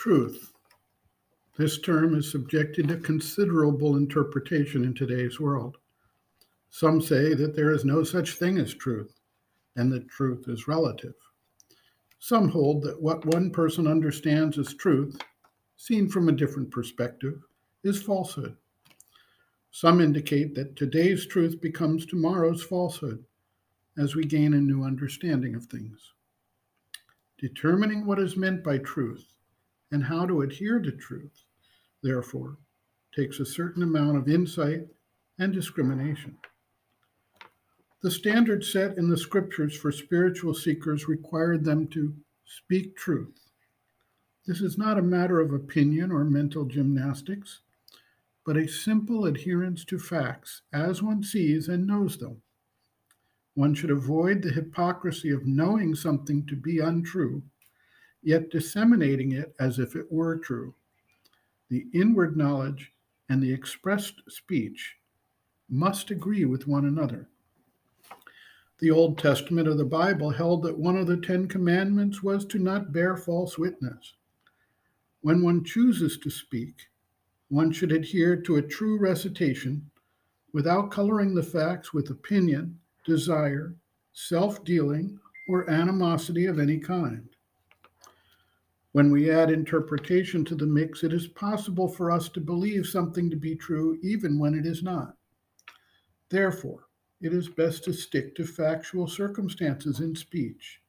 Truth. This term is subjected to considerable interpretation in today's world. Some say that there is no such thing as truth and that truth is relative. Some hold that what one person understands as truth, seen from a different perspective, is falsehood. Some indicate that today's truth becomes tomorrow's falsehood as we gain a new understanding of things. Determining what is meant by truth and how to adhere to truth, therefore, takes a certain amount of insight and discrimination. The standard set in the scriptures for spiritual seekers required them to speak truth. This is not a matter of opinion or mental gymnastics, but a simple adherence to facts as one sees and knows them. One should avoid the hypocrisy of knowing something to be untrue, yet disseminating it as if it were true. The inward knowledge and the expressed speech must agree with one another. The Old Testament of the Bible held that one of the Ten Commandments was to not bear false witness. When one chooses to speak, one should adhere to a true recitation without coloring the facts with opinion desire, self dealing, or animosity of any kind. When we add interpretation to the mix, it is possible for us to believe something to be true even when it is not. Therefore, it is best to stick to factual circumstances in speech.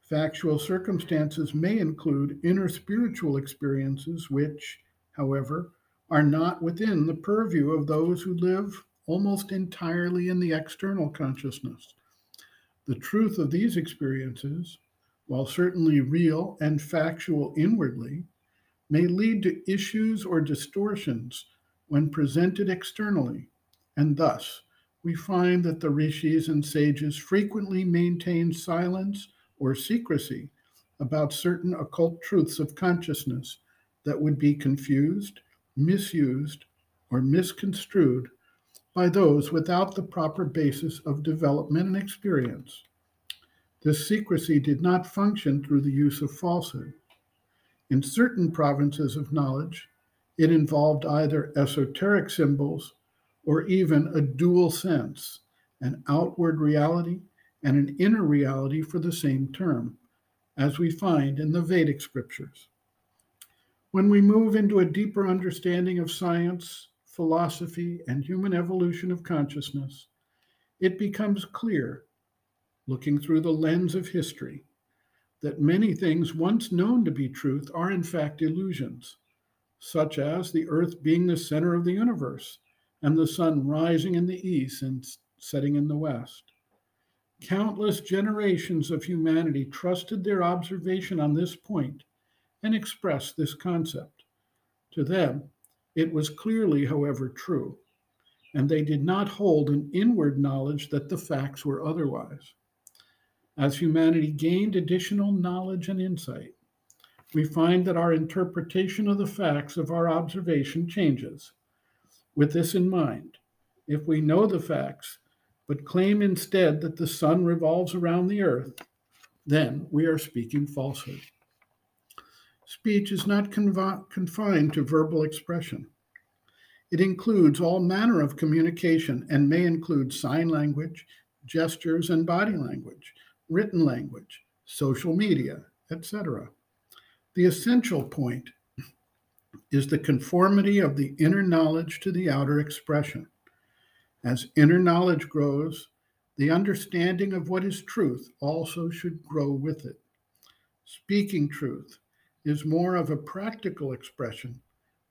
Factual circumstances may include inner spiritual experiences, which, however, are not within the purview of those who live almost entirely in the external consciousness. The truth of these experiences, while certainly real and factual inwardly, may lead to issues or distortions when presented externally, and thus we find that the rishis and sages frequently maintain silence or secrecy about certain occult truths of consciousness that would be confused, misused, or misconstrued by those without the proper basis of development and experience. This secrecy did not function through the use of falsehood. In certain provinces of knowledge, it involved either esoteric symbols or even a dual sense, an outward reality and an inner reality for the same term, as we find in the Vedic scriptures. When we move into a deeper understanding of science, philosophy, and human evolution of consciousness, it becomes clear, looking through the lens of history, that many things once known to be truth are in fact illusions, such as the Earth being the center of the universe and the sun rising in the east and setting in the west. Countless generations of humanity trusted their observation on this point and expressed this concept. To them, it was clearly, however, true, and they did not hold an inward knowledge that the facts were otherwise. As humanity gained additional knowledge and insight, we find that our interpretation of the facts of our observation changes. With this in mind, if we know the facts, but claim instead that the sun revolves around the earth, then we are speaking falsehood. Speech is not conv- confined to verbal expression. It includes all manner of communication and may include sign language, gestures and body language, written language, social media, etc. The essential point is the conformity of the inner knowledge to the outer expression. As inner knowledge grows, the understanding of what is truth also should grow with it. Speaking truth, is more of a practical expression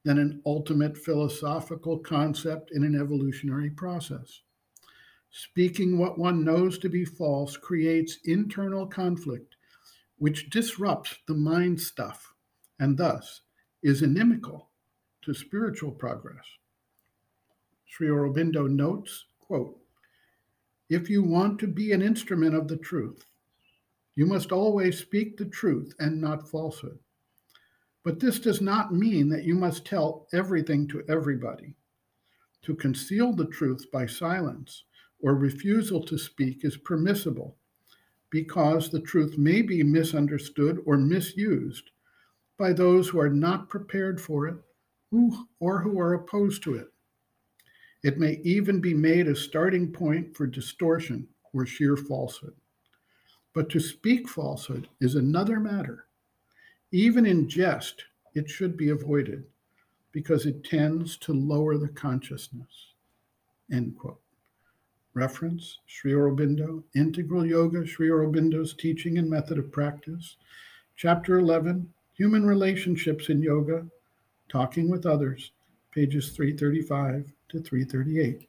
than an ultimate philosophical concept in an evolutionary process. Speaking what one knows to be false creates internal conflict, which disrupts the mind stuff and thus is inimical to spiritual progress. Sri Aurobindo notes, quote, if you want to be an instrument of the truth, you must always speak the truth and not falsehood. But this does not mean that you must tell everything to everybody. To conceal the truth by silence or refusal to speak is permissible because the truth may be misunderstood or misused by those who are not prepared for it who, or who are opposed to it. It may even be made a starting point for distortion or sheer falsehood. But to speak falsehood is another matter. Even in jest, it should be avoided because it tends to lower the consciousness. End quote. Reference Sri Aurobindo, Integral Yoga, Sri Aurobindo's Teaching and Method of Practice, Chapter 11, Human Relationships in Yoga, Talking with Others, pages 335 to 338.